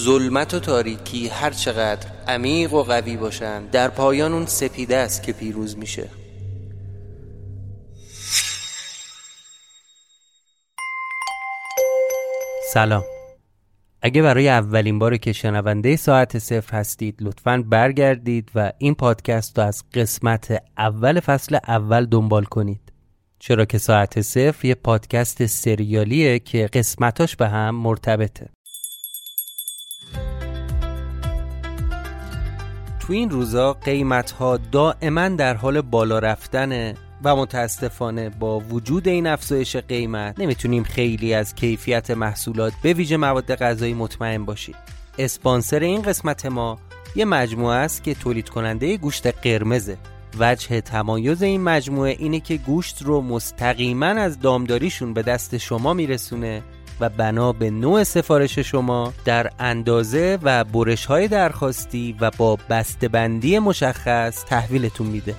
ظلمت و تاریکی هر چقدر عمیق و قوی باشن در پایان اون سپیده است که پیروز میشه. سلام. اگه برای اولین بار که شنونده ساعت صفر هستید لطفا برگردید و این پادکست رو از قسمت اول فصل اول دنبال کنید. چرا که ساعت صفر یه پادکست سریالیه که قسمتاش به هم مرتبطه. تو این روزا قیمت ها دائما در حال بالا رفتنه و متاسفانه با وجود این افزایش قیمت نمی‌تونیم خیلی از کیفیت محصولات به ویژه مواد غذایی مطمئن باشیم. اسپانسر این قسمت ما یه مجموعه است که تولید کننده گوشت قرمزه. وجه تمایز این مجموعه اینه که گوشت رو مستقیما از دامداریشون به دست شما میرسونه و بنا به نوع سفارش شما در اندازه و برش های درخواستی و با بسته‌بندی مشخص تحویلتون میده.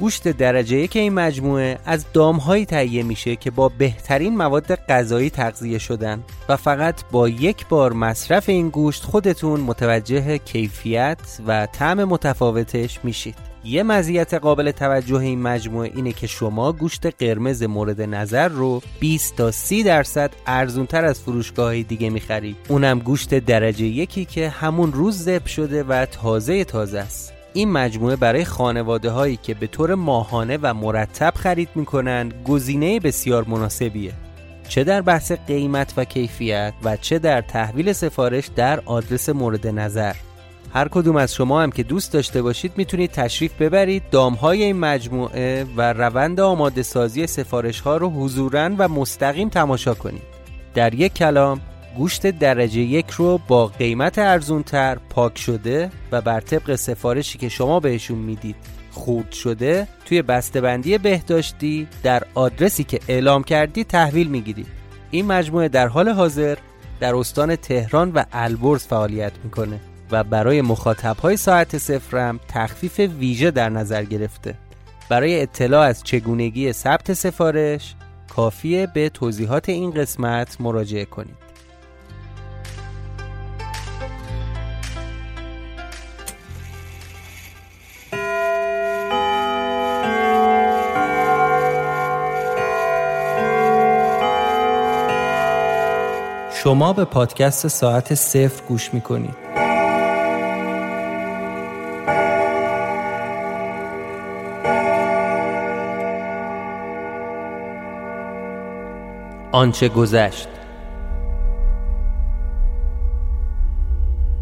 گوشت درجه یک این مجموعه از دامهایی تهیه میشه که با بهترین مواد غذایی تغذیه شدن و فقط با یک بار مصرف این گوشت خودتون متوجه کیفیت و طعم متفاوتش میشید. یه مزیت قابل توجه این مجموعه اینه که شما گوشت قرمز مورد نظر رو 20 تا 30 درصد ارزونتر از فروشگاه دیگه می‌خرید. اونم گوشت درجه یکی که همون روز ذبح شده و تازه تازه است. این مجموعه برای خانواده هایی که به طور ماهانه و مرتب خرید می‌کنن گزینه بسیار مناسبیه. چه در بحث قیمت و کیفیت و چه در تحویل سفارش در آدرس مورد نظر. هر کدوم از شما هم که دوست داشته باشید می‌تونید تشریف ببرید. دامهای این مجموعه و روند آماده سازی سفارش ها رو حضورا و مستقیم تماشا کنید. در یک کلام گوشت درجه یک رو با قیمت ارزونتر پاک شده و بر طبق سفارشی که شما بهشون می‌دید خورد شده توی بسته‌بندی بهداشتی در آدرسی که اعلام کردی تحویل می‌گیرید. این مجموعه در حال حاضر در استان تهران و البرز فعالیت می‌کنه. و برای مخاطب های ساعت صفرم تخفیف ویژه در نظر گرفته. برای اطلاع از چگونگی ثبت سفارش کافیه به توضیحات این قسمت مراجعه کنید. شما به پادکست ساعت صفر گوش می‌کنید. آنچه گذشت.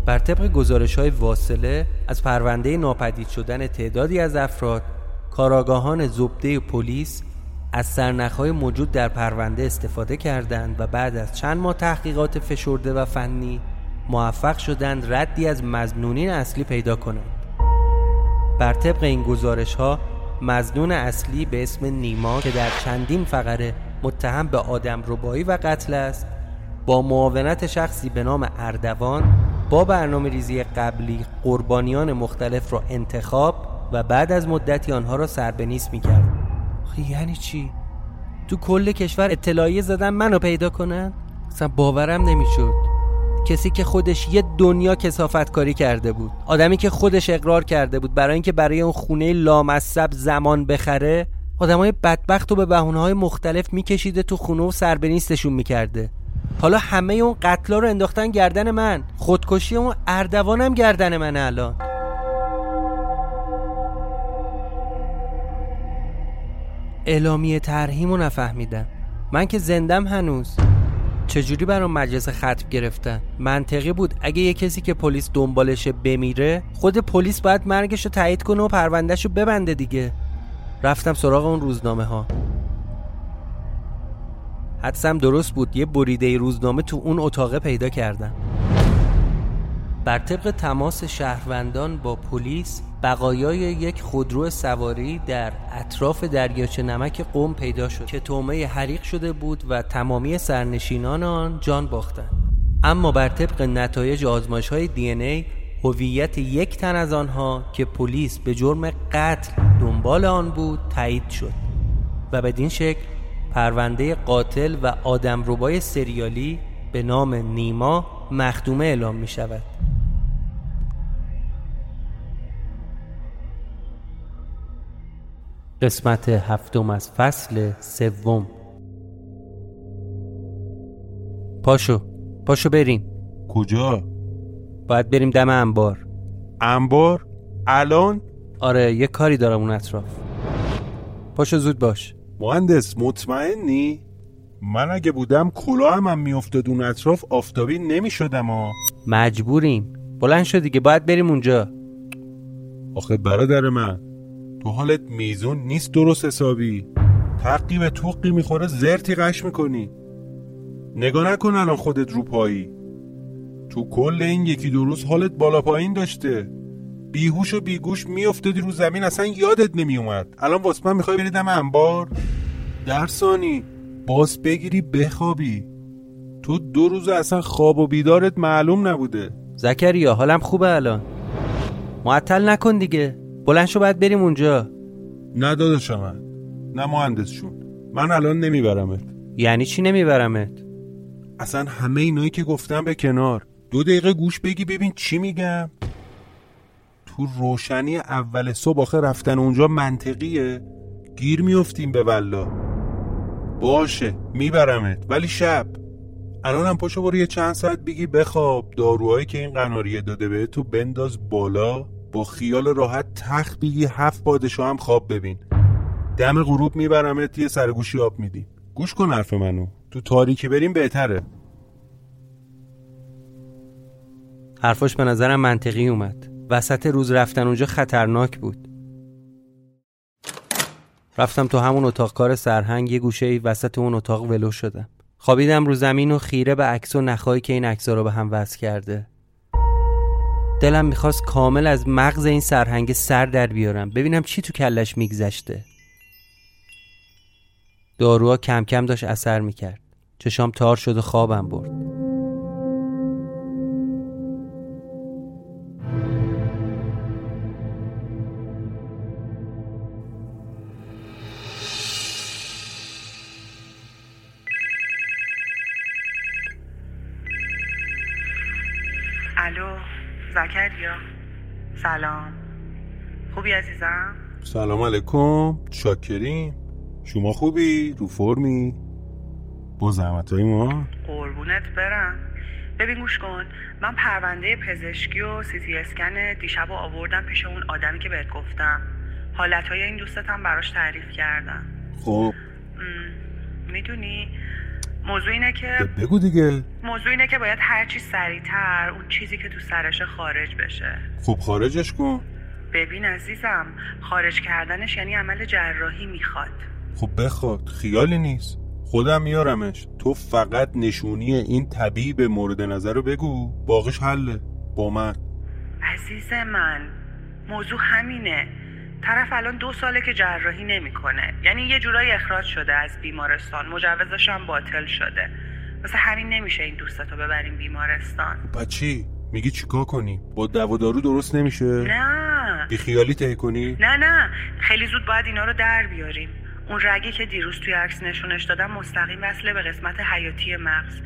بر طبق گزارش های واصله از پرونده ناپدید شدن تعدادی از افراد کاراگاهان زبده پلیس از سرنخهای موجود در پرونده استفاده کردند و بعد از چند ماه تحقیقات فشرده و فنی موفق شدند ردی از مزنونین اصلی پیدا کنند. بر طبق این گزارش ها مزنون اصلی به اسم نیما که در چندین فقره متهم به آدم ربایی و قتل است با معاونت شخصی به نام اردوان با برنامه ریزی قبلی قربانیان مختلف را انتخاب و بعد از مدتی آنها را سربنیست می‌کرد یعنی چی؟ تو کل کشور اطلاعیه زدن منو پیدا کنن؟ اصلا باورم نمی‌شد کسی که خودش یه دنیا کسافت کاری کرده بود آدمی که خودش اقرار کرده بود برای اینکه برای اون خونه لامصب زمان بخره آدمای بدبخت رو به بهونه های مختلف میکشیده تو خونه و سربنیستشون می‌کرده. حالا همه اون قتلا رو انداختن گردن من. خودکشی اون اردوانم گردن من الان. اعلامیه ترهیمو نفهمیدم. من که زندم هنوز. چجوری برام مجلس ختم گرفتن؟ منطقی بود. اگه یه کسی که پلیس دنبالشه بمیره خود پلیس باید مرگش رو تایید کنه و پروندهش رو ببنده دیگه. رفتم سراغ اون روزنامه ها حدسم درست بود یه بریده روزنامه تو اون اتاقه پیدا کردم. بر طبق تماس شهروندان با پلیس بقایای یک خودرو سواری در اطراف دریاچه نمک قوم پیدا شد که تومه حریق شده بود و تمامی سرنشینان آن جان باختند اما بر طبق نتایج آزمایش های هویت یک تن از آنها که پلیس به جرم قتل دنبال آن بود تایید شد و بدین شکل پرونده قاتل و آدمربای سریالی به نام نیما مخدومه اعلام می شود قسمت هفتم از فصل سوم. پاشو پاشو بریم. کجا؟ باید بریم دم انبار. انبار؟ الان؟ آره یه کاری دارم اون اطراف. پاشو زود باش. مهندس مطمئنی؟ من اگه بودم کلاهم هم میافتاد اون اطراف آفتابی نمی‌شدم ها مجبوریم. بلند شد دیگه باید بریم اونجا. آخه برادر من تو حالت میزون نیست درست حسابی. تقی به توقی می‌خوره زرتی قش می‌کنی. نگاه نکن الان خودت رو پایی. تو کل این یکی دو روز حالت بالا پایین داشته. بیهوش و بیگوش میافتادی رو زمین اصلا یادت نمیومد. الان واسه من می‌خوای بری دم انبار؟ درسانی باز بگیری بخوابی. تو دو روز اصلا خواب و بیدارت معلوم نبوده. زکریا حالم خوبه الان. معطل نکن دیگه. بلند شو باید بریم اونجا. نه داداشم من. نه مهندسشون. من الان نمیبرمت. یعنی چی نمیبرمت؟ اصلا همه اینایی که گفتم به کنار. دو دقیقه گوش بگی ببین چی میگم. تو روشنی اول صبح آخه رفتن اونجا منطقیه. گیر میفتیم به والله باشه میبرمت. ولی شب. الانم پاشو برو یه چند ساعت بگی بخواب. داروهایی که این قناریه داده به تو بنداز بالا. با خیال راحت تخت بگی هفت پادشاه هم خواب ببین. دم غروب میبرمت یه سرگوشی آب میدیم. گوش کن حرف منو. تو تاریکی بریم بهتره. حرفاش به نظرم منطقی اومد. وسط روز رفتن اونجا خطرناک بود. رفتم تو همون اتاق کار سرهنگ یه گوشه ای وسط اون اتاق ولو شدم. خوابیدم رو زمین و خیره به عکس و نخایی که این عکسا رو به هم وصل کرده. دلم می‌خواست کامل از مغز این سرهنگ سر در بیارم. ببینم چی تو کلش میگذشته. داروها کم کم داشت اثر می‌کرد. چشام تار شد و خوابم برد. خوبی عزیزم؟ سلام علیکم. شاکریم شما خوبی؟ رو فرمی؟ با زحمت های ما؟ قربونت برم. ببین گوش کن. من پرونده پزشکی و سی تی اسکن دیشب رو آوردم پیش اون آدمی که بهت گفتم. حالت های این دوستتم براش تعریف کردم. خب. می‌دونی موضوع اینه که بگو دیگه. موضوع اینه که باید هرچی سریعتر اون چیزی که تو سرش خارج بشه. خب خارجش کن. ببین عزیزم خارج کردنش یعنی عمل جراحی می‌خواد. خب بخواد خیالی نیست. خودم میارمش. تو فقط نشونی این طبیب مورد نظر رو بگو. باقیش حله. با من. عزیز من موضوع همینه. طرف الان دو ساله که جراحی نمی‌کنه. یعنی یه جورایی اخراج شده از بیمارستان. مجوزش هم باطل شده. واسه همین نمیشه این دوستتو ببریم بیمارستان. بچی میگی چیکار کنی؟ با دوا دارو درست نمیشه؟ نه. بی خیالی تهی کنی؟ نه نه. خیلی زود باید اینا رو در بیاریم. اون رگی که دیروز توی عکس نشونش دادم مستقیم وصله به قسمت حیاتی مغز.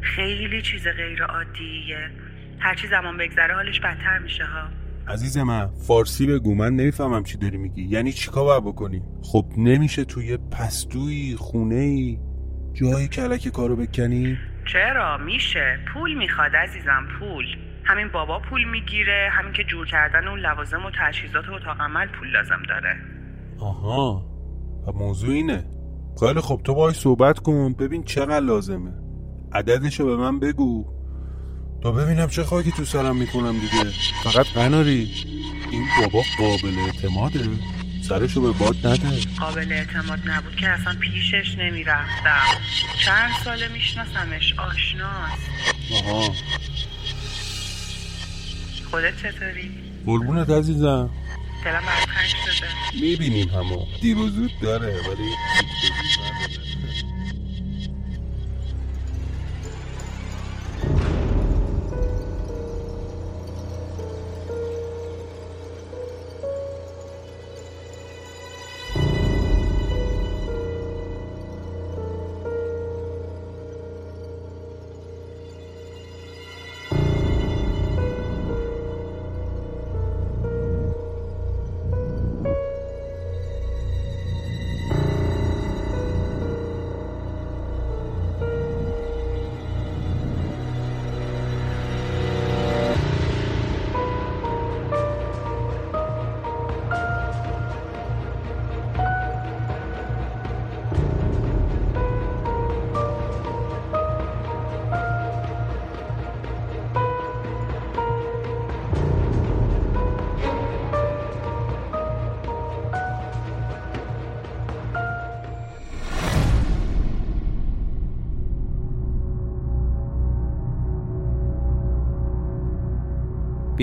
خیلی چیز غیر عادیه. هرچی زمان بگذره حالش بدتر میشه ها. عزیز من فارسی بگو من نمی‌فهمم چی داری میگی. یعنی چیکار باید بکنی؟ خب نمیشه توی پستویی خونه ای جایی کلک کارو بکنی؟ چرا؟ میشه. پول می‌خواد عزیزم پول. همین بابا پول می‌گیره همین که جور کردن اون لوازم و تجهیزات اتاق عمل پول لازم داره. آها و موضوع اینه. خیلی خب تو باهاش صحبت کن ببین چقدر لازمه. عددشو به من بگو. تا ببینم چه خاکی تو سرم می‌کنم دیگه. فقط قناری. این بابا قابل اعتماده. سرشو به باد نده. قابل اعتماد نبود که اصلا پیشش نمی‌رفتم. چند ساله میشناسمش آشناست. آها. خودت چطوری؟ قربونت عزیزم. دلم برات تنگ شده. می‌بینیم همو دیر و زود داره ولی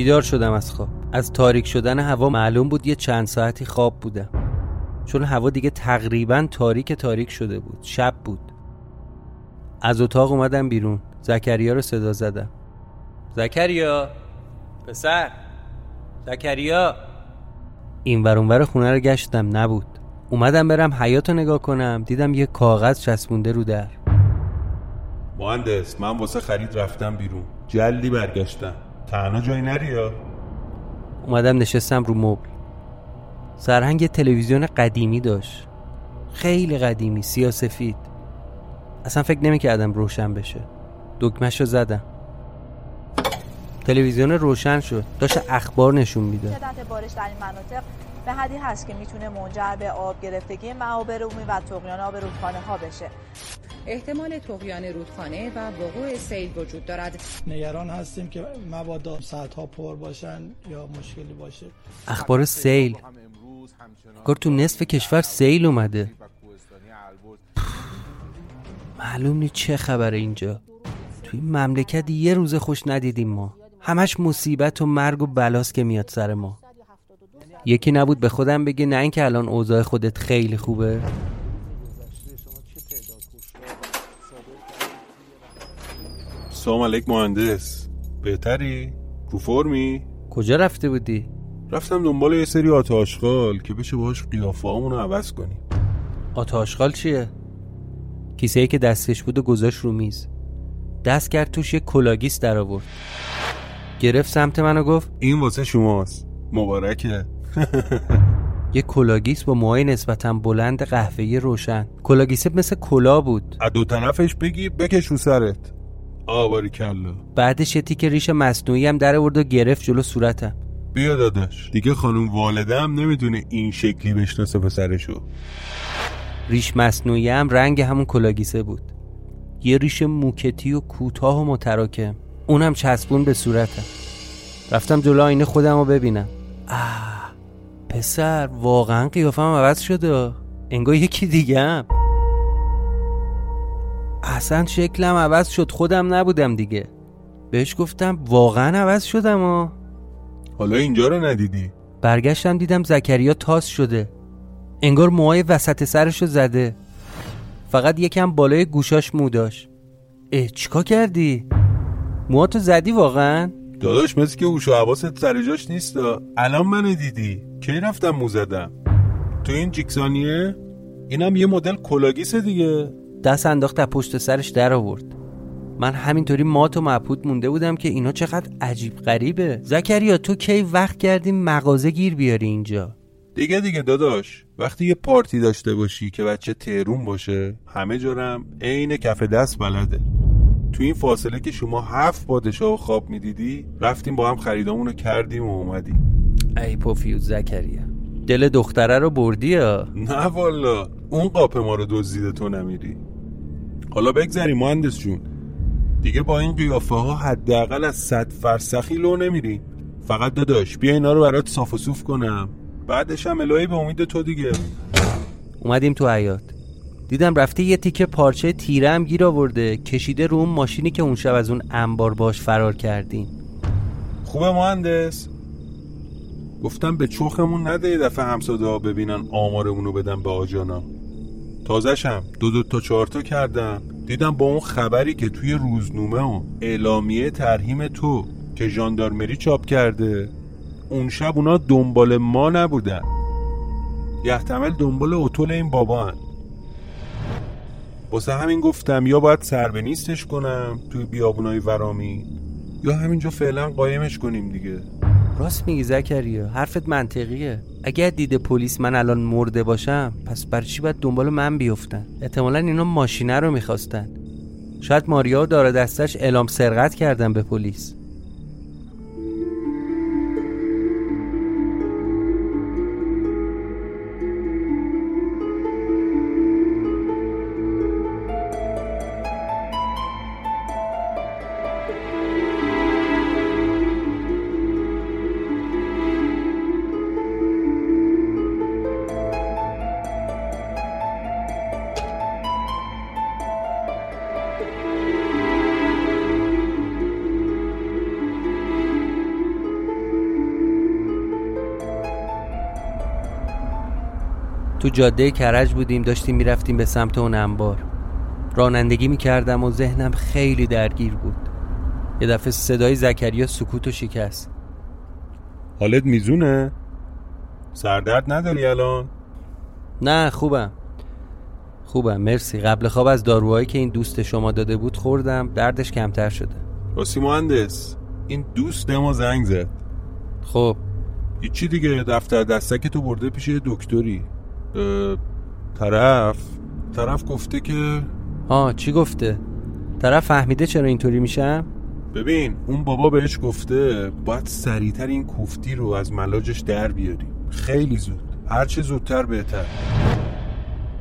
بیدار شدم از خواب. از تاریک شدن هوا معلوم بود یه چند ساعتی خواب بودم. چون هوا دیگه تقریبا تاریک تاریک شده بود. شب بود. از اتاق اومدم بیرون. زکریا رو صدا زدم. زکریا؟ پسر؟ زکریا؟ این ور خونه رو گشتم. نبود. اومدم برم حیات رو نگاه کنم. دیدم یه کاغذ چسبونده رو در. مهندس من واسه خرید رفتم بیرون. جلدی برگشتم. تنها جایی نری یا؟ اومدم نشستم رو مبل. سرهنگ یه تلویزیون قدیمی داشت. خیلی قدیمی سیاسفید اصلا فکر نمی‌کردم روشن بشه. دکمش رو زدم. تلویزیون روشن شد. داشت اخبار نشون می‌داد. شدت بارش در این مناطق به حدی هست که می‌تونه منجر به آب گرفتگی معابر عمومی و تقیان آب رودخانه ها بشه. احتمال تقیان رودخانه و وقوع سیل وجود دارد. نگران هستیم که مبادا ها پر باشن یا مشکلی باشه. اخبار سیل. کار تو نصف کشور سیل اومده. معلوم نیست چه خبره اینجا. توی مملکت یه روز خوش ندیدیم ما. همش مصیبت و مرگ و بلاست که میاد سر ما. یکی نبود به خودم بگه نه اینکه الان اوضاع خودت خیلی خوبه سلام علیک مهندس بهتری؟ رو فرمی؟ کجا رفته بودی؟ رفتم دنبال یه سری آت آشغال که بشه باهاش قیافه رو عوض کنیم آت آشغال چیه؟ کیسه ای که دستش بود و گذاشت رو میز دست کرد توش یه کلاگیس در آورد گرفت سمت منو گفت این واسه شماست مبارکه یه کلاگیس با موهای نسبتا بلند قهوه‌ای روشن. کلاگیسه مثل کلاه بود. از دو طرفش بگی بکش رو سرت. آواری کلا. بعدش یه تیکه ریش مصنوعی هم در آورد و گرفت جلو صورتم. بیا داداش. دیگه خانم والده هم نمی‌تونه این شکلی بشناسه پسرشو. ریش مصنوعی هم رنگ همون کلاگیسه بود. یه ریش موکتی و کوتاه و متراکم. اونم چسبون به صورتم. رفتم جلو آینه خودم رو ببینم. آه. پسر واقعا قیافم عوض شده. انگار یکی دیگه هم اصلا شکلم عوض شد خودم نبودم دیگه. بهش گفتم واقعا عوض شدم و حالا اینجا رو ندیدی؟ برگشتم دیدم زکریا تاس شده. انگار موهای وسط سرشو زده. فقط یکم بالای گوشاش مو داشت. اه چیکار کردی؟ موهاتو زدی واقعا؟ داداش مثل که هوش و حواست سر جاش نیست. الان منو دیدی. کی رفتم مو زدم؟ تو این جیکسانیه؟ اینم یه مدل کلاگیسه دیگه. دست انداخت از پشت سرش در آورد. من همینطوری مات و مبهوت مونده بودم که اینا چقدر عجیب غریبه. زکریا تو کی وقت کردی مغازه گیر بیاری اینجا؟ دیگه دیگه داداش وقتی یه پارتی داشته باشی که بچه تهرون باشه همه جارم عین کف دست بلده. تو این فاصله که شما هفت پادشاه و خواب می‌دیدی رفتیم با هم خریدامون رو کردیم و اومدیم. ای پوفیوز زکریا دل دختره رو بردی یا؟ نه والا اون قاپ ما رو دزدیده تو نمیری. حالا بگذری مهندس جون. دیگه با این قیافه ها حداقل از صد فرسخی لو نمیری. فقط داداش بیا اینا رو برات صاف و صوف کنم. بعدش هم الهی به امید تو دیگه. اومدیم تو حیات دیدم رفته یه تیکه پارچه تیره هم گیر آورده. کشیده رو اون ماشینی که اون شب از اون انبار باش فرار کردیم. خوبه مهندس؟ گفتم به چوخمون نده یه دفعه همساده ببینن آمارمونو بدن به آجانا. تازشم دو دو تا چهار تا کردم دیدم با اون خبری که توی روزنامه و اعلامیه ترهیم تو که ژاندارمری چاپ کرده اون شب اونا دنبال ما نبودن. یحتمل دنبال اتول این بابا هن. واسه همین گفتم یا باید سر نیستش کنم توی بیابونای ورامی یا همینجا فعلا قایمش کنیم دیگه. راست میگی زکریا حرفت منطقیه. اگر دیده پلیس من الان مرده باشم پس برای چی باید دنبال من بیفتن؟ احتمالا اینا ماشینه رو می‌خواستن. شاید ماریا داره دستش اعلام سرقت کردن به پلیس. تو جاده کرج بودیم داشتیم می‌رفتیم به سمت اون انبار. رانندگی می‌کردم و ذهنم خیلی درگیر بود. یه دفعه صدای زکریا سکوت و شکست. حالت میزونه؟ سردرد نداری الان؟ نه خوبم. خوبم مرسی. قبل خواب از داروهایی که این دوست شما داده بود خوردم دردش کمتر شده. راستی مهندس این دوست ما زنگ زد. خب. هیچی دیگه دفتر دستک تو برده پیش دکتری. طرف طرف گفته که آه چی گفته؟ طرف فهمیده چرا اینطوری میشم ببین اون بابا بهش گفته باید سریعتر این کوفتی رو از ملاجش در بیاری. خیلی زود. هرچه زودتر بهتر.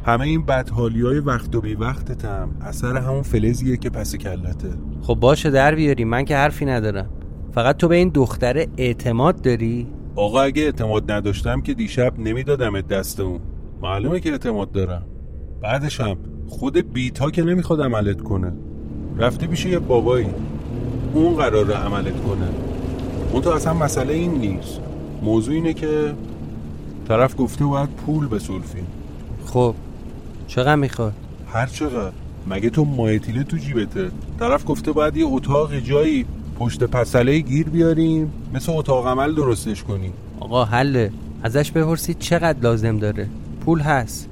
همه این بدحالی های وقت و بی وقتتم اثر همون فلزیه که پس کلته. خب باشه در بیاری. من که حرفی ندارم. فقط تو به این دختره اعتماد داری؟ آقا اگه اعتماد نداشتم که دیشب نمی‌دادم دست اون. معلومه که اعتماد دارم. بعدش هم خود بیت ها که نمی‌خواد عملت کنه. رفته پیش یه بابایی. اون قراره عملت کنه. اون تو اصلا مسئله این نیست. موضوع اینه که طرف گفته باید پول بسولفیم خب چقدر می‌خواد؟ هر چقدر. مگه تو مایتیله تو جیبته؟ طرف گفته باید یه اتاق جایی پشت پسله گیر بیاریم مثل اتاق عمل درستش کنیم. آقا حله. ازش بپرسید چقدر لازم داره. پول هست.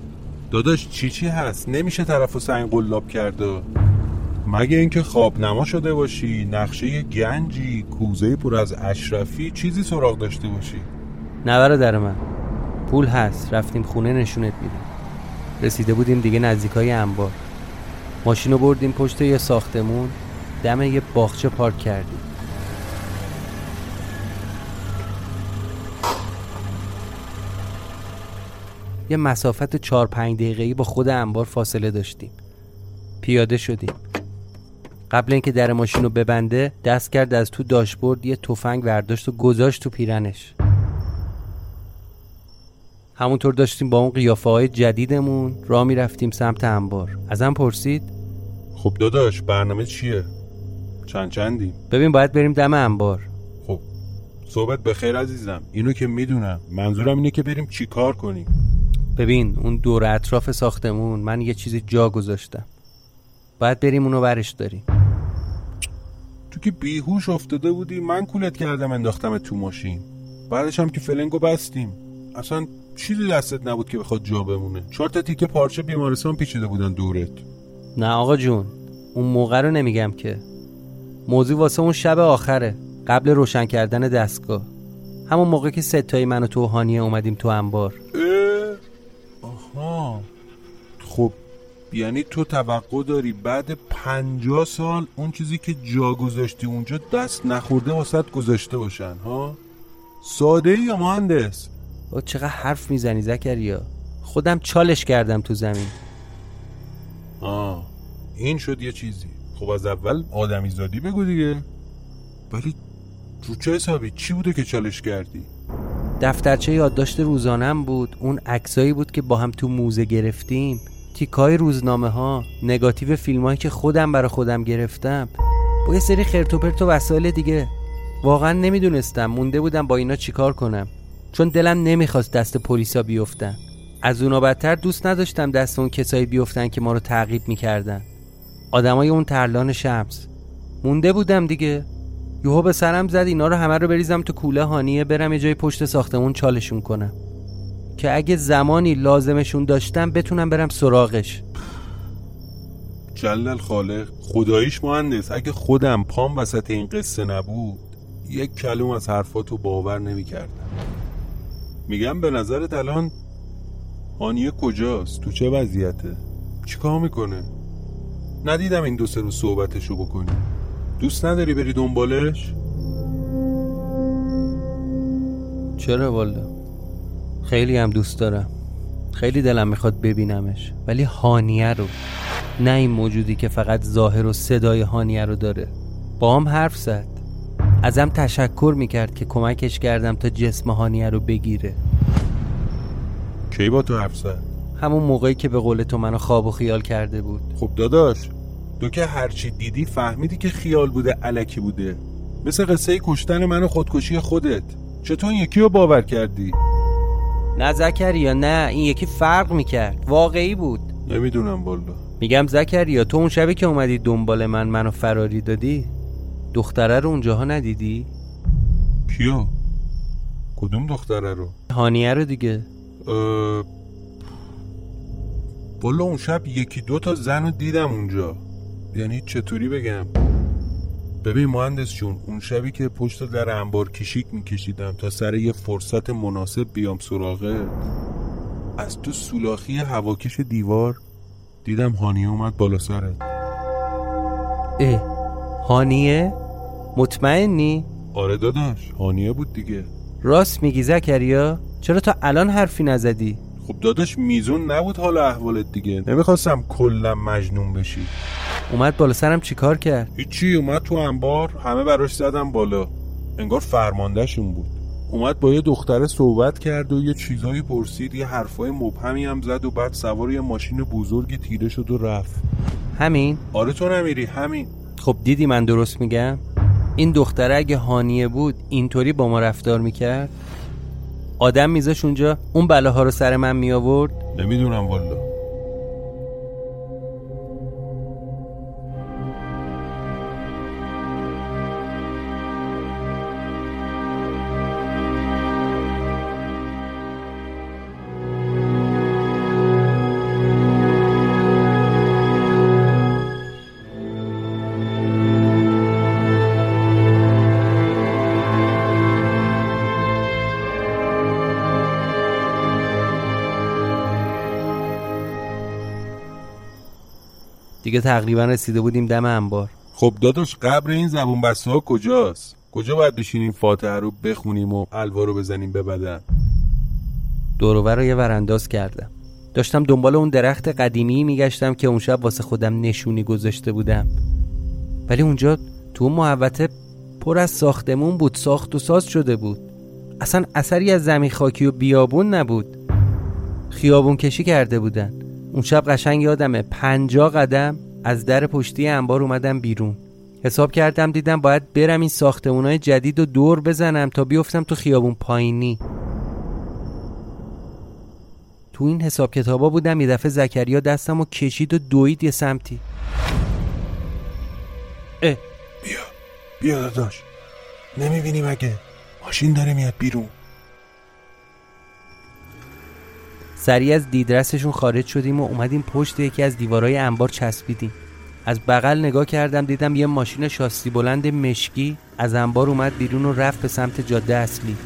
داداش چی چی هست؟ نمیشه طرف سنگ قلاب کرده مگه اینکه خواب نما شده باشی نقشه گنجی کوزه پر از اشرفی چیزی سراغ داشته باشی؟ نه در من. پول هست. رفتیم خونه نشونت میدم رسیده بودیم دیگه نزدیکای انبار. ماشینو بردیم پشت یه ساختمون. دم یه باغچه پارک کردیم. یه مسافت چار پنج دقیقه‌ای با خود انبار فاصله داشتیم. پیاده شدیم. قبل اینکه در ماشین رو ببنده دست کرد از تو داشبورد یه تفنگ برداشت و گذاشت تو پیرنش. همونطور داشتیم با اون قیافه های جدیدمون را می‌رفتیم سمت انبار. ازم پرسید؟ خب داداش برنامه چیه؟ چند چندی؟ ببین باید بریم دم انبار. خب صحبت به خیر عزیزم. اینو که می‌دونم. منظورم اینه که بریم چی کار کنیم. ببین اون دور اطراف ساختمون من یه چیزی جا گذاشتم. باید بریم اونو برش داریم. تو که بیهوش افتاده بودی من کولت کردم انداختم تو ماشین. بعدش هم که فلنگو بستیم. اصلا چیزی دستت نبود که بخواد جا بمونه. چهار تا تیکه پارچه بیمارستان پیچیده بودن دورت. نه آقا جون اون موقع رو نمیگم که. موضوع واسه اون شب آخره قبل روشن کردن دستگاه. همون موقع که ستایی من و تو هانیه اومدیم تو انبار. خب یعنی تو توقع داری بعد پنجاه سال اون چیزی که جا گذاشتی اونجا دست نخورده واسط گذاشته باشن ها؟ ساده یا مهندس؟ او چقدر حرف می‌زنی زکریا؟ خودم چالش کردم تو زمین. آه این شد یه چیزی. خب از اول آدمی زادی بگو دیگه. ولی رو چه حسابی؟ چی بوده که چالش کردی؟ دفترچه یادداشت روزانم بود. اون عکسایی بود که با هم تو موزه گرفتیم. تیکای روزنامه ها نگاتیو فیلم هایی که خودم برای خودم گرفتم. با یه سری خرتوپرت و وسایل دیگه. واقعا نمی‌دونستم مونده بودم با اینا چیکار کنم. چون دلم نمی‌خواست دست پلیسا بیفتن. از اونا بدتر دوست نداشتم دست اون کسایی بیفتن که ما رو تعقیب می‌کردن. آدمای اون ترلان شمس. مونده بودم دیگه. یهو به سرم زد اینا رو همه رو بریزم تو کوله هانیه برم یه جای پشت ساختمون چالشون کنم. که اگه زمانی لازمشون داشتم بتونم برم سراغش. جلل خالق خداییش مهندس. اگه خودم پام وسط این قصه نبود یک کلوم از حرفاتو باور نمی کردم میگم به نظرت الان هانیه کجاست؟ تو چه وضعیته؟ چیکار می‌کنه؟ ندیدم این دو سه روز صحبتشو بکنی. دوست نداری بری دنبالش؟ چرا والا خیلی هم دوست دارم. خیلی دلم می‌خواد ببینمش. ولی هانیه رو نه این موجودی که فقط ظاهر و صدای هانیه رو داره. با هم حرف زد. ازم تشکر می‌کرد که کمکش کردم تا جسم هانیه رو بگیره. کی با تو حرف زد؟ همون موقعی که به قول تو منو خواب و خیال کرده بود. خب داداش تو که هرچی دیدی فهمیدی که خیال بوده علکی بوده. مثل قصه کشتن من و خودکشی خودت. چطور یکی رو باور کردی؟ نه زکریا نه این یکی فرق می‌کرد واقعی بود نمی‌دونم بالا میگم زکریا تو اون شبی که اومدی دنبال من منو فراری دادی دختره رو اونجاها ندیدی؟ کیو؟ کدوم دختره رو؟ هانیه رو دیگه اه... بالا اون شب یکی دو تا زن رو دیدم اونجا یعنی چطوری بگم ببین مهندس جون اون شبی که پشت در انبار کشیک میکشیدم تا سر یه فرصت مناسب بیام سراغه از تو سولاخی هواکش دیوار دیدم هانیه اومد بالا سرت. اه هانیه؟ مطمئنی؟ آره داداش هانیه بود دیگه. راست میگی زکریا؟ چرا تا الان حرفی نزدی؟ خب داداش میزون نبود حالا احوالت دیگه. نمی‌خواستم کلا مجنون بشی. اومد بالا سرم چیکار کرد؟ هیچی اومد تو انبار همه براش زدم بالا. انگار فرماندهشون بود. اومد با یه دختره صحبت کرد و یه چیزایی پرسید یه حرفای مبهمی هم زد و بعد سوار یه ماشین بزرگی تیره شد و رفت. همین؟ آره تو نمیری همین. خب دیدی من درست میگم؟ این دختره اگه هانیه بود اینطوری با ما رفتار می‌کرد؟ آدم میذاش اونجا اون بلاها رو سر من می آورد نمی‌دونم والا. دیگه تقریبا رسیده بودیم دم انبار. خب داداش قبر این زبون بسته ها کجاست؟ کجا باید بشینیم فاتحه رو بخونیم و الوا رو بزنیم به بدن؟ دورور رو یه ورانداز کردم. داشتم دنبال اون درخت قدیمی میگشتم که اون شب واسه خودم نشونی گذاشته بودم. ولی اونجا تو اون محوطه پر از ساختمون بود ساخت و ساز شده بود. اصلا اثری از زمین خاکی و بیابون نبود. خیابون کشی کرده بودن. اون شب قشنگ یادمه. پنجا قدم از در پشتی انبار اومدم بیرون. حساب کردم دیدم باید برم این ساختمونای جدید و دور بزنم تا بیفتم تو خیابون پایینی. تو این حساب کتابا بودم یه دفعه زکریا دستم و کشید و دوید یه سمتی. اه بیا. بیا داداش. نمی‌بینی مگه؟ ماشین داره میاد بیرون. سریع از دیدرسشون خارج شدیم و اومدیم پشت یکی از دیوارهای انبار چسبیدیم. از بغل نگاه کردم دیدم یه ماشین شاسی بلند مشکی از انبار اومد بیرون و رفت به سمت جاده اصلی.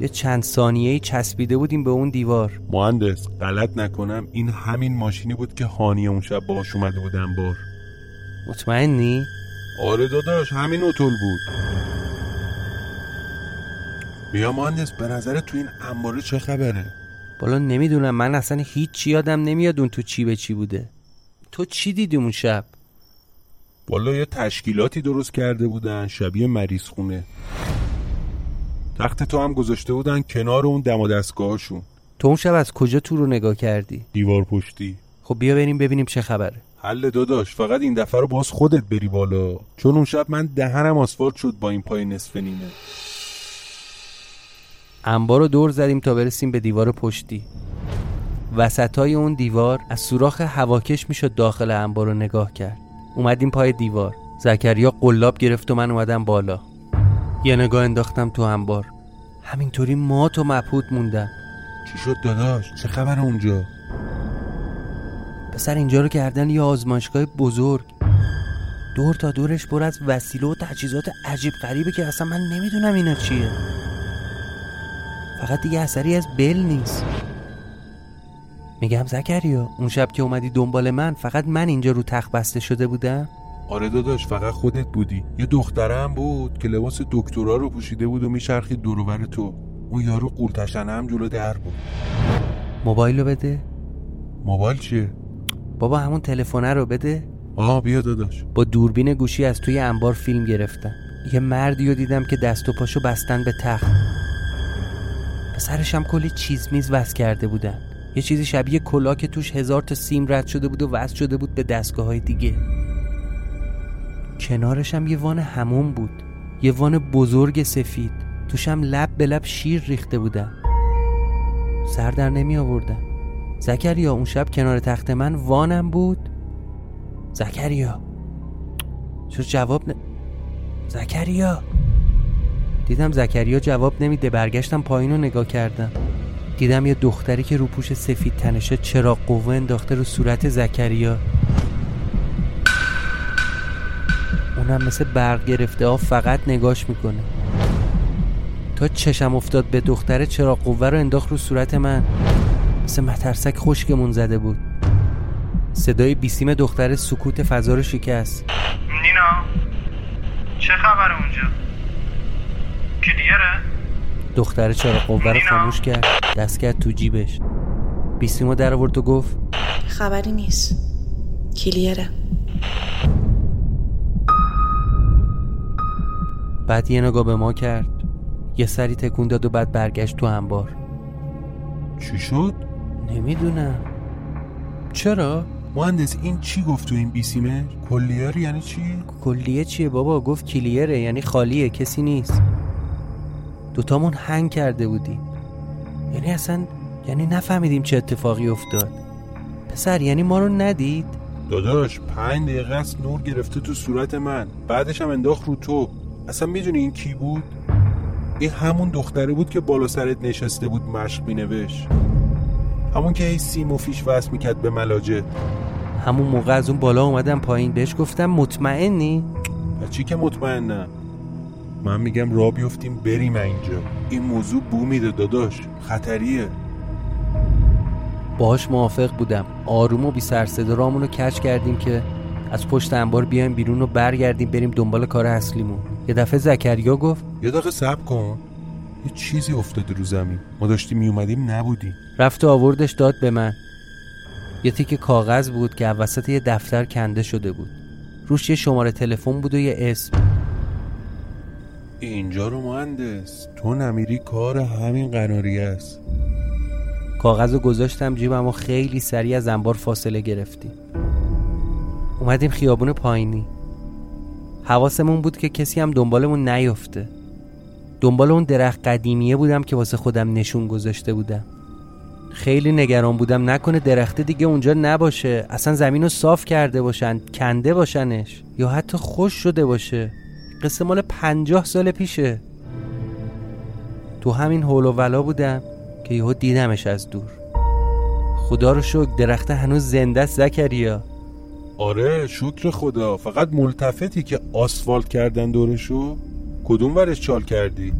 یه چند ثانیه‌ای چسبیده بودیم به اون دیوار. مهندس غلط نکنم. این همین ماشینی بود که خانی اون شب باهاش اومده بود انبار. مطمئنی؟ آره داداش همین اتول بود. بیا مهندس به نظر تو این انباره چه خبره؟ بالا نمی‌دونم. من اصلا هیچ یادم نمیاد اون تو چی به چی بوده. تو چی دیدی اون شب؟ والا یه تشکیلاتی درست کرده بودن شبیه مریض خونه. تخت تو هم گذاشته بودن کنار اون دم و دستگاهشون تو اون شب از کجا تو رو نگاه کردی؟ دیوار پشتی. خب بیا بریم ببینیم چه خبره. حل داداش فقط این دفعه رو باز خودت بری بالا. چون اون شب من دهنم آسفالت شد با این پای نصف نیمه. انبار رو دور زدیم تا برسیم به دیوار پشتی. وسطای اون دیوار از سوراخ هواکش می‌شد داخل انبار رو نگاه کرد. اومدیم پای دیوار. زکریا قلاب گرفت و من اومدم بالا. یه نگاه انداختم تو انبار. همینطوری مات و مبهوت موندم. چی شد داداش؟ چه خبر اونجا؟ پسر اینجا رو کردن یه آزمایشگاه بزرگ. دور تا دورش پر از وسیله و تجهیزات عجیب غریبه که اصلا من نمی‌دونم اینا چیه. فقط دیگه اثری از بل نیست. میگم زکریا اون شب که اومدی دنبال من فقط من اینجا رو تخت بسته شده بودم؟ آره داداش فقط خودت بودی. یه دخترم بود که لباس دکترا رو پوشیده بود و میچرخید دور تو. اون یارو قورتشنه هم جلو در بود. موبایل رو بده. موبایل چیه؟ بابا همون تلفنه رو بده. آه بیا داداش. با دوربین گوشی از توی انبار فیلم گرفتم. یه مردی رو دیدم که دست و پاشو بستن به تخت. سرش هم کلی چیز میز وز کرده بودن. یه چیزی شبیه کلا که توش هزار تا سیم رد شده بود و وز شده بود به دستگاه های دیگه. کنارش هم یه وان همون بود. یه وان بزرگ سفید. توش هم لب به لب شیر ریخته بودن. سر در نمی آوردن. زکریا اون شب کنار تخت من وانم بود. زکریا. چرا جواب ن... زکریا! دیدم زکریا جواب نمیده برگشتم پایین رو نگاه کردم. دیدم یه دختری که رو پوش سفید تنشه چراغ قوه انداخته رو صورت زکریا. اونم مثل برق گرفته ها فقط نگاش می‌کنه. تا چشم افتاد به دختره چراغ قوه رو انداخت رو صورت من. مثل مترسک خشکمون زده بود. صدای بیسیم دختر سکوت فضا رو شکست. نینا چه خبر اونجا؟ کلیره دختر چراغ قوه رو خاموش کرد دست کرد تو جیبش. بیسیمو در آورد و گفت خبری نیست. کلیره. بعد یه نگاه به ما کرد. یه سری تکون داد و بعد برگشت تو انبار. چی شد؟ نمی‌دونم. چرا؟ مهندس این چی گفت تو این بیسیمه؟ کلیه یعنی چی؟ کلیه چیه بابا؟ گفت کلیره یعنی خالیه کسی نیست. دوتامون هنگ کرده بودیم. یعنی اصلا یعنی نفهمیدیم چه اتفاقی افتاد. پسر یعنی ما رو ندید؟ داداش پنج دقیقه است نور گرفته تو صورت من. بعدش هم انداخت رو تو. اصلا می‌دونی این کی بود؟ این همون دختره بود که بالا سرت نشسته بود مشق مینوشت. همون که هی سیم و فیش وصل می‌کرد به ملاجه. همون موقع از اون بالا اومدم پایین. بهش گفتم مطمئنی؟ چی که مطمئنم؟ من میگم را بیفتیم بریم اینجا. این موضوع بو میده داداش. خطریه. باهاش موافق بودم. آروم و بی سرصدا رامونو کچ کردیم که از پشت انبار بیایم بیرون و برگردیم بریم دنبال کار اصلیمون. یه دفعه زکریا گفت یه دقیقه صبر کن. یه چیزی افتاده رو زمین. ما داشتیم میومدیم نبودیم. رفت و آوردش داد به من. یه تیک کاغذ بود که وسط یه دفتر کنده شده بود. روش یه شماره تلفن بود و یه اسم. اینجا رو مهندس تو نمیری کار همین قناری است. کاغذ گذاشتم جیبم و خیلی سریع از انبار فاصله گرفتیم اومدیم خیابون پایینی. حواسمون بود که کسی هم دنبالمون نیفته دنبال اون درخت قدیمیه بودم که واسه خودم نشون گذاشته بودم. خیلی نگران بودم نکنه درخته دیگه اونجا نباشه. اصلا زمین رو صاف کرده باشن کنده باشنش یا حتی خوش شده باشه. قصه مال پنجاه سال پیشه. تو همین حول و ولا بودم که یهو دیدمش از دور. خدا رو شکر درخته هنوز زنده است زکریا. آره شکر خدا. فقط ملتفتی که آسفالت کردن دورشو کدوم ورش چال کردی؟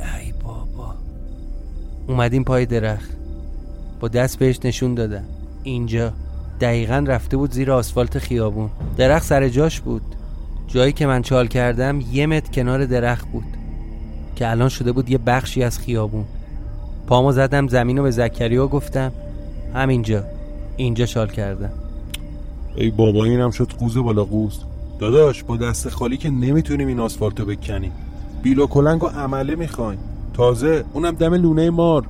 ای بابا. اومدیم پای درخت. با دست بهش نشون دادم. اینجا دقیقا رفته بود زیر آسفالت خیابون. درخت سر جاش بود. جایی که من چال کردم یه متر کنار درخت بود که الان شده بود یه بخشی از خیابون. پامو زدم زمین رو به زکریا گفتم همینجا اینجا چال کردم. ای بابا اینم شد قوز بالا قوز. داداش با دست خالی که نمی‌تونیم این آسفالتو بکنیم. بیلو کلنگ و عمله می‌خوایم. تازه اونم دم لونه مار.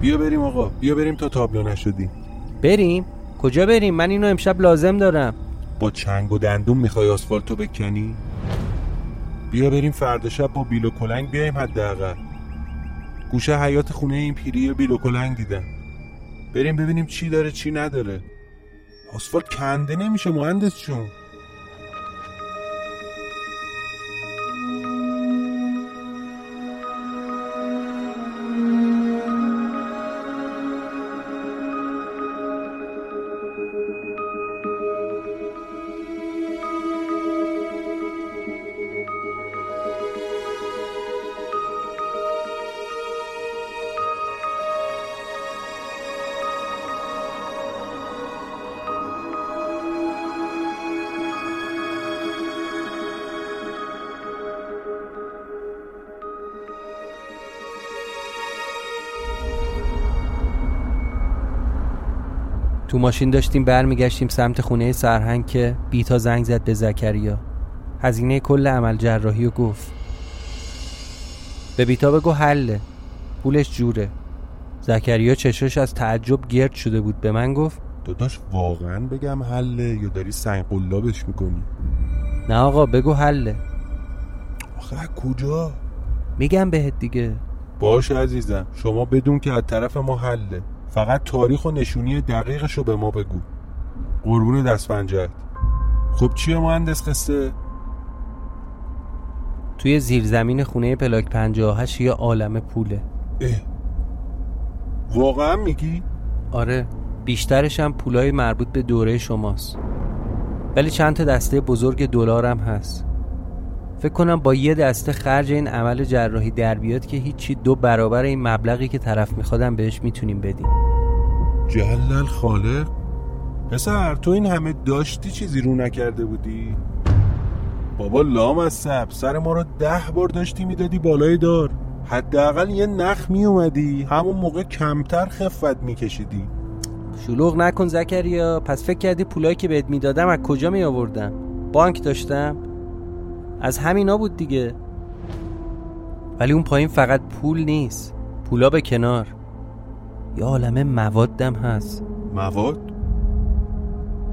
بیا بریم آقا بیا بریم تا تابلو نشدیم. بریم؟ کجا بریم؟ من اینو امشب لازم دارم. با چنگ و دندون می‌خوای آسفالتو بکنی؟ بیا بریم فردا شب با بیلو کلنگ بیایم حداقل. گوشه حیات خونه این پیری بیلو کلنگ دیدم. بریم ببینیم چی داره چی نداره. آسفالت کنده نمیشه مهندس چون تو ماشین داشتیم برمیگشتیم سمت خونه سرهنگ که بیتا زنگ زد به زکریا. هزینه کل عمل جراحی و گفت. به بیتا بگو حله. پولش جوره. زکریا چشش از تعجب گرد شده بود به من گفت. داداش واقعا بگم حله یا داری سنگ قلابش می‌کنی؟ نه آقا بگو حله. آخه کجا؟ میگم بهت دیگه. باش عزیزم شما بدون که از طرف ما حله. فقط تاریخ و نشونی دقیقش رو به ما بگو. قربون دست پنجت خب چیه مهندس قصه؟ توی زیرزمین خونه پلاک 58 یه عالم پوله. اه. واقعا میگی؟ آره بیشترش هم پولای مربوط به دوره شماست. ولی چند تا دسته بزرگ دلارم هست. فکر کنم با یه دسته خرج این عمل جراحی در بیاد که هیچی دو برابر این مبلغی که طرف میخوادم بهش می‌تونیم بدیم. جلل خالق پسر تو این همه داشتی چیزی رو نکرده بودی؟ بابا لام از سب سر ما رو ده بار داشتی می‌دادی بالای دار. حداقل یه نخ می اومدی همون موقع کمتر خفت میکشیدی. شلوغ نکن زکریا پس فکر کردی پولایی که بهت می‌دادم از کجا می آوردم بانک داشتم؟ از همینا بود دیگه. ولی اون پایین فقط پول نیست. پولا به کنار. یه عالمه موادم هست. مواد؟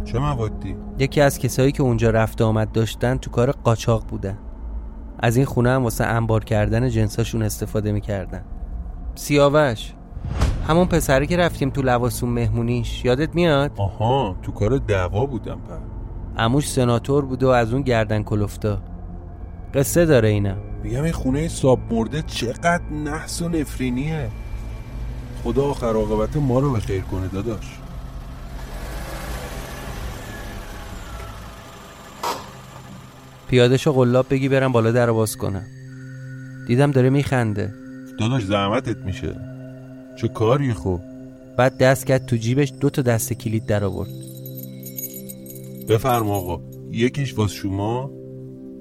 چه موادی؟ یکی از کسایی که اونجا رفت آمد داشتن تو کار قاچاق بودن. از این خونه هم واسه انبار کردن جنساشون استفاده می‌کردن. سیاوش همون پسری که رفتیم تو لواسون مهمونیش یادت میاد؟ آها تو کار دعوا بودم پر اموش سناتور بود و از اون گردن کلفتا قصه داره اینم میگم این خونه ساب مرده چقدر نحس و نفرینیه. خدا آخر عاقبت ما رو به خیر کنه داداش. پیادهشو قلاب بگی برم بالا در باز کنم. دیدم داره میخنده. داداش زحمتت میشه. چه کاری خوب بعد دست کرد تو جیبش دو تا دست کلید در آورد. بفرما آقا. یکیش واس شما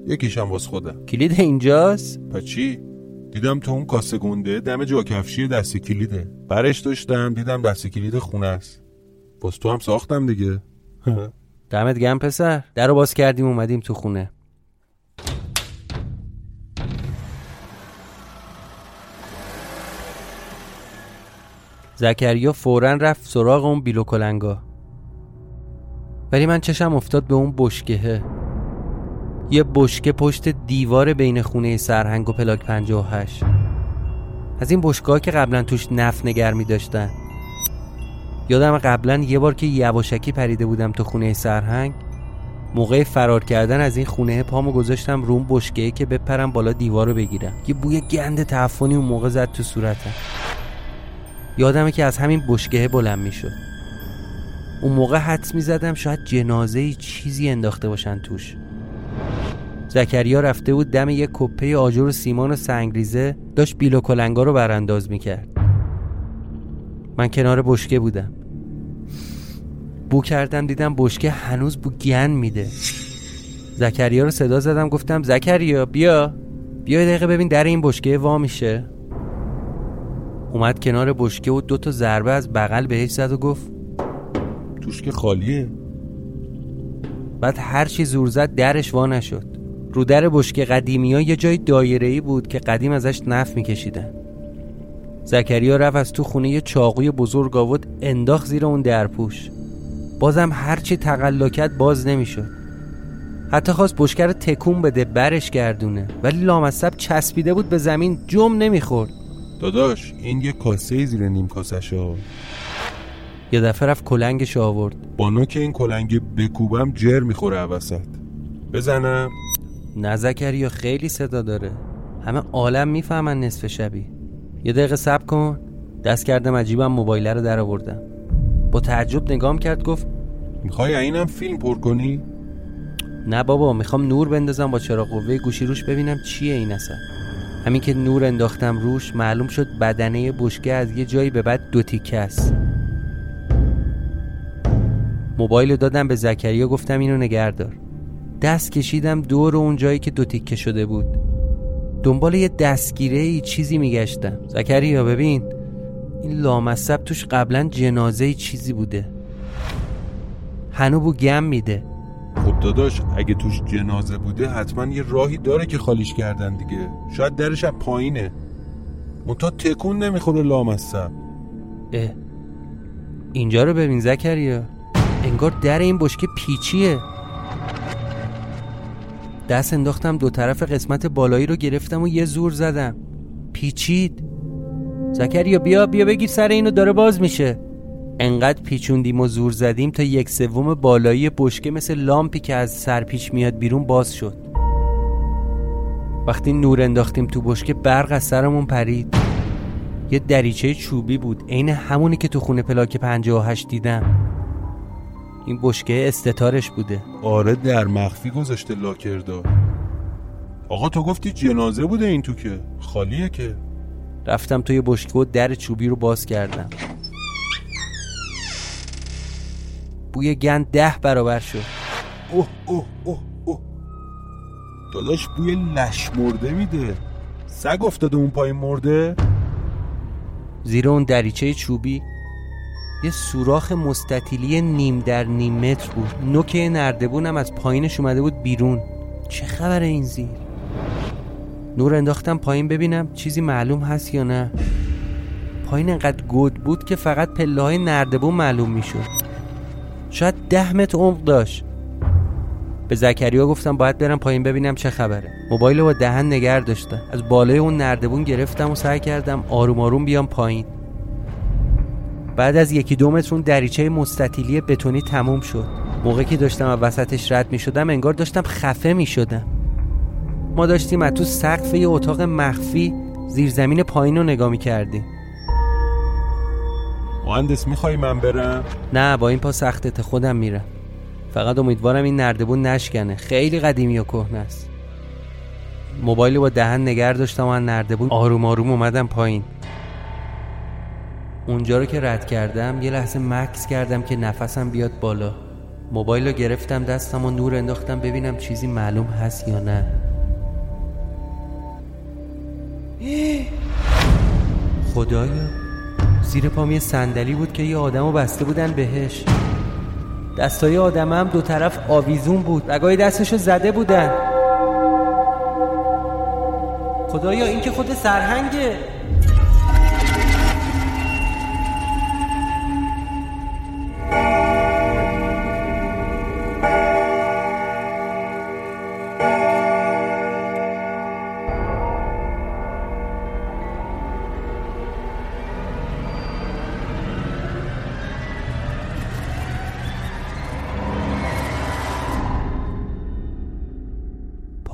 یکیش هم واس خودم. کلید اینجاست؟ پس چی؟ دیدم تو اون کاسه گنده دم جا کفشی دست کلیده. برش داشتم دیدم دست کلید خونه است. باز تو هم ساختم دیگه. دمت گم پسر. در رو باز کردیم اومدیم تو خونه. زکریا فورا رفت سراغ اون بیلو کلنگا ولی من چشم افتاد به اون بشکهه. یه بشکه پشت دیوار بین خونه سرهنگ و پلاک 58 از این بشکه که قبلا توش نف نگر می داشتن یادم قبلا یه بار که یواشکی پریده بودم تو خونه سرهنگ موقع فرار کردن از این خونه پامو گذاشتم روم بشکه که بپرم بالا دیوار رو بگیرم. یه بوی گند تعفنی اون موقع زد تو صورتم. یادمه که از همین بشکه بلند می‌شد. اون موقع حدس می‌زدم شاید جنازه چیزی انداخته باشن توش. زکریا رفته بود دم یه کپه آجر و سیمان و سنگریزه داشت بیل و کلنگا رو برانداز می‌کرد. من کنار بشکه بودم. بو کردم دیدم بشکه هنوز بو گن میده. زکریا رو صدا زدم گفتم زکریا بیا. بیا دقیقه ببین در این بشکه وا میشه. اومد کنار بشکه و دو تا ضربه از بغل بهش زد و گفت توش که خالیه. بعد هر چی زور زد درش وا نشد. رو در بشکه قدیمی ها یه جای دایره ای بود که قدیم ازش نف میکشیدن. زکریا رفت از تو خونه یه چاقوی بزرگ آورد انداخت زیر اون درپوش بازم هرچی تقلا باز نمی‌شد. حتی خواست بشکه رو تکون بده برش گردونه. ولی لامصب چسبیده بود به زمین جم نمی‌خورد. داداش این یه کاسه زیر نیم کاسه یه دفعه رفت کلنگش آورد. با نوک این کلنگ بکوبم جر می‌خوره عوسط بزنم. نه یا خیلی صدا داره. همه عالم می‌فهمن نصف شبی. یه دقیقه صبر کن. دست کردم عجیبم موبایله رو در آوردم. با تعجب نگام کرد گفت می‌خوای اینم فیلم پر کنی؟ نه بابا می‌خوام نور بندازم با چراغ قوه گوشی روش ببینم چیه این اصلا همین که نور انداختم روش معلوم شد بدنه بشکه از یه جایی به بعد دو تیکه است. موبایل رو دادم به زکریا گفتم اینو نگردار دست کشیدم دور اون جایی که دو تیکه شده بود. دنبال یه دستگیره ای چیزی میگشتم. زکریا ببین. این لامصب توش قبلا جنازه چیزی بوده. هنو بو گم میده. خب داداش اگه توش جنازه بوده حتما یه راهی داره که خالیش کردن دیگه. شاید درش از پایینه. منتها تکون نمی‌خوره لامصب. اه. اینجا رو ببین زکریا. انگار در این بشکه پیچیه. دست انداختم دو طرف قسمت بالایی رو گرفتم و یه زور زدم. پیچید. زکریا بیا بیا بگیر سر اینو داره باز میشه. انقدر پیچوندیم و زور زدیم تا یک سوم بالایی بشکه مثل لامپی که از سرپیچ میاد بیرون باز شد. وقتی نور انداختیم تو بشکه برق از سرمون پرید. یه دریچه چوبی بود عین همونی که تو خونه پلاک 58 دیدم. این بشکه استتارش بوده. آره در مخفی گذاشته لاکردار آقا تو گفتی جنازه بوده این تو که خالیه که. رفتم توی بشکه و در چوبی رو باز کردم. بوی گند ده برابر شد. اوه اوه اوه اوه. داداش بوی لش مرده میده. سگ افتاده اون پای مرده؟ زیر اون دریچه چوبی. یه سوراخ مستطیلی نیم در نیم متر بود. نوک نردبونم از پایینش اومده بود بیرون. چه خبر این زیر؟ نور انداختم پایین ببینم چیزی معلوم هست یا نه. پایین انقدر گود بود که فقط پله های نردبون معلوم می‌شد. شاید ده متر عمق داشت. به زکریا گفتم باید برم پایین ببینم چه خبره. موبایل رو با دهن نگر داشتم. از بالای اون نردبون گرفتم و سعی کردم آروم آروم بیام پایین. بعد از یکی دو متر اون دریچه مستطیلی بتونی تموم شد. موقعی که داشتم از وسطش رد می شدم انگار داشتم خفه می شدم ما داشتیم از تو سقف یه اتاق مخفی زیرزمین پایین رو نگاه می کردیم مهندس می‌خوای من برم؟ نه با این پا سختت خودم میرم. فقط امیدوارم این نردبون نشکنه. خیلی قدیمی و کهنه است. موبایل با دهن نگر داشتم و نردبون آروم آروم اومدم پایین. اونجا رو که رد کردم یه لحظه مکس کردم که نفسم بیاد بالا. موبایل رو گرفتم دستم و نور انداختم ببینم چیزی معلوم هست یا نه. خدایا زیر پام یه صندلی بود که یه آدمو بسته بودن بهش. دستای آدم هم دو طرف آویزون بود رگای دستشو زده بودن. خدایا این که خود سرهنگه.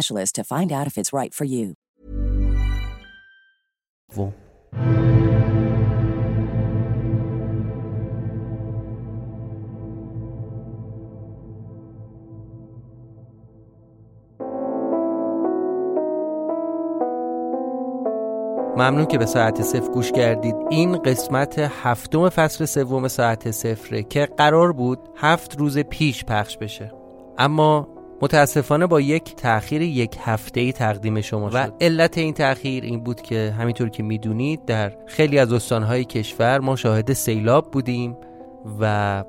specialist to find out if it's right for you. ممنون که به ساعت صفر گوش کردید. این قسمت هفتم فصل سوم ساعت صفره که قرار بود هفت روز پیش پخش بشه. اما متاسفانه با یک تاخیر یک هفته ای تقدیم شما شد. و علت این تاخیر این بود که همینطور که می‌دونید در خیلی از استانهای کشور ما شاهد سیلاب بودیم و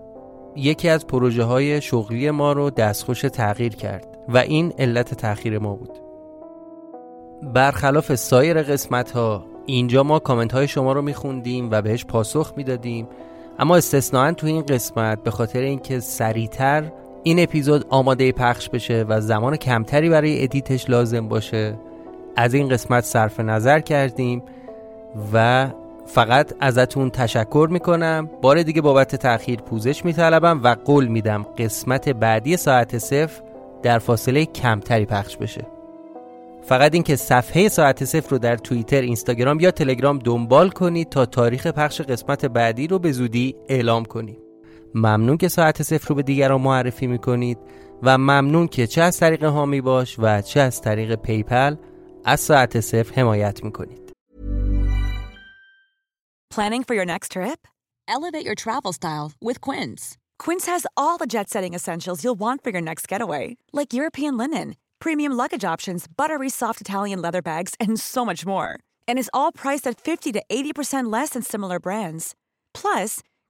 یکی از پروژه های شغلی ما رو دستخوش تغییر کرد و این علت تاخیر ما بود. برخلاف سایر قسمت ها اینجا ما کامنت های شما رو میخوندیم و بهش پاسخ می‌دادیم. اما استثنائا تو این قسمت به خاطر اینکه سریعتر این اپیزود آماده پخش بشه و زمان کمتری برای edit ش لازم باشه. از این قسمت صرف نظر کردیم و فقط ازتون تشکر می‌کنم. بار دیگه بابت تاخیر پوزش میطلبم و قول میدم قسمت بعدی ساعت صفر در فاصله کمتری پخش بشه. فقط اینکه صفحه ساعت صفر رو در توییتر، اینستاگرام یا تلگرام دنبال کنید تا تاریخ پخش قسمت بعدی رو به زودی اعلام کنیم ممنون که ساعت صفر رو به دیگران معرفی میکنید و ممنون که چه از طریق هامی باش و چه از طریق پیپل از ساعت صفر حمایت میکنید Planning for your next trip? Elevate your travel style with Quince. Quince has all the jet-setting essentials you'll want for your next getaway, like European linen, premium luggage options, buttery soft Italian leather bags, and so much more. And is all priced at 50 to 80% less than similar brands. Plus,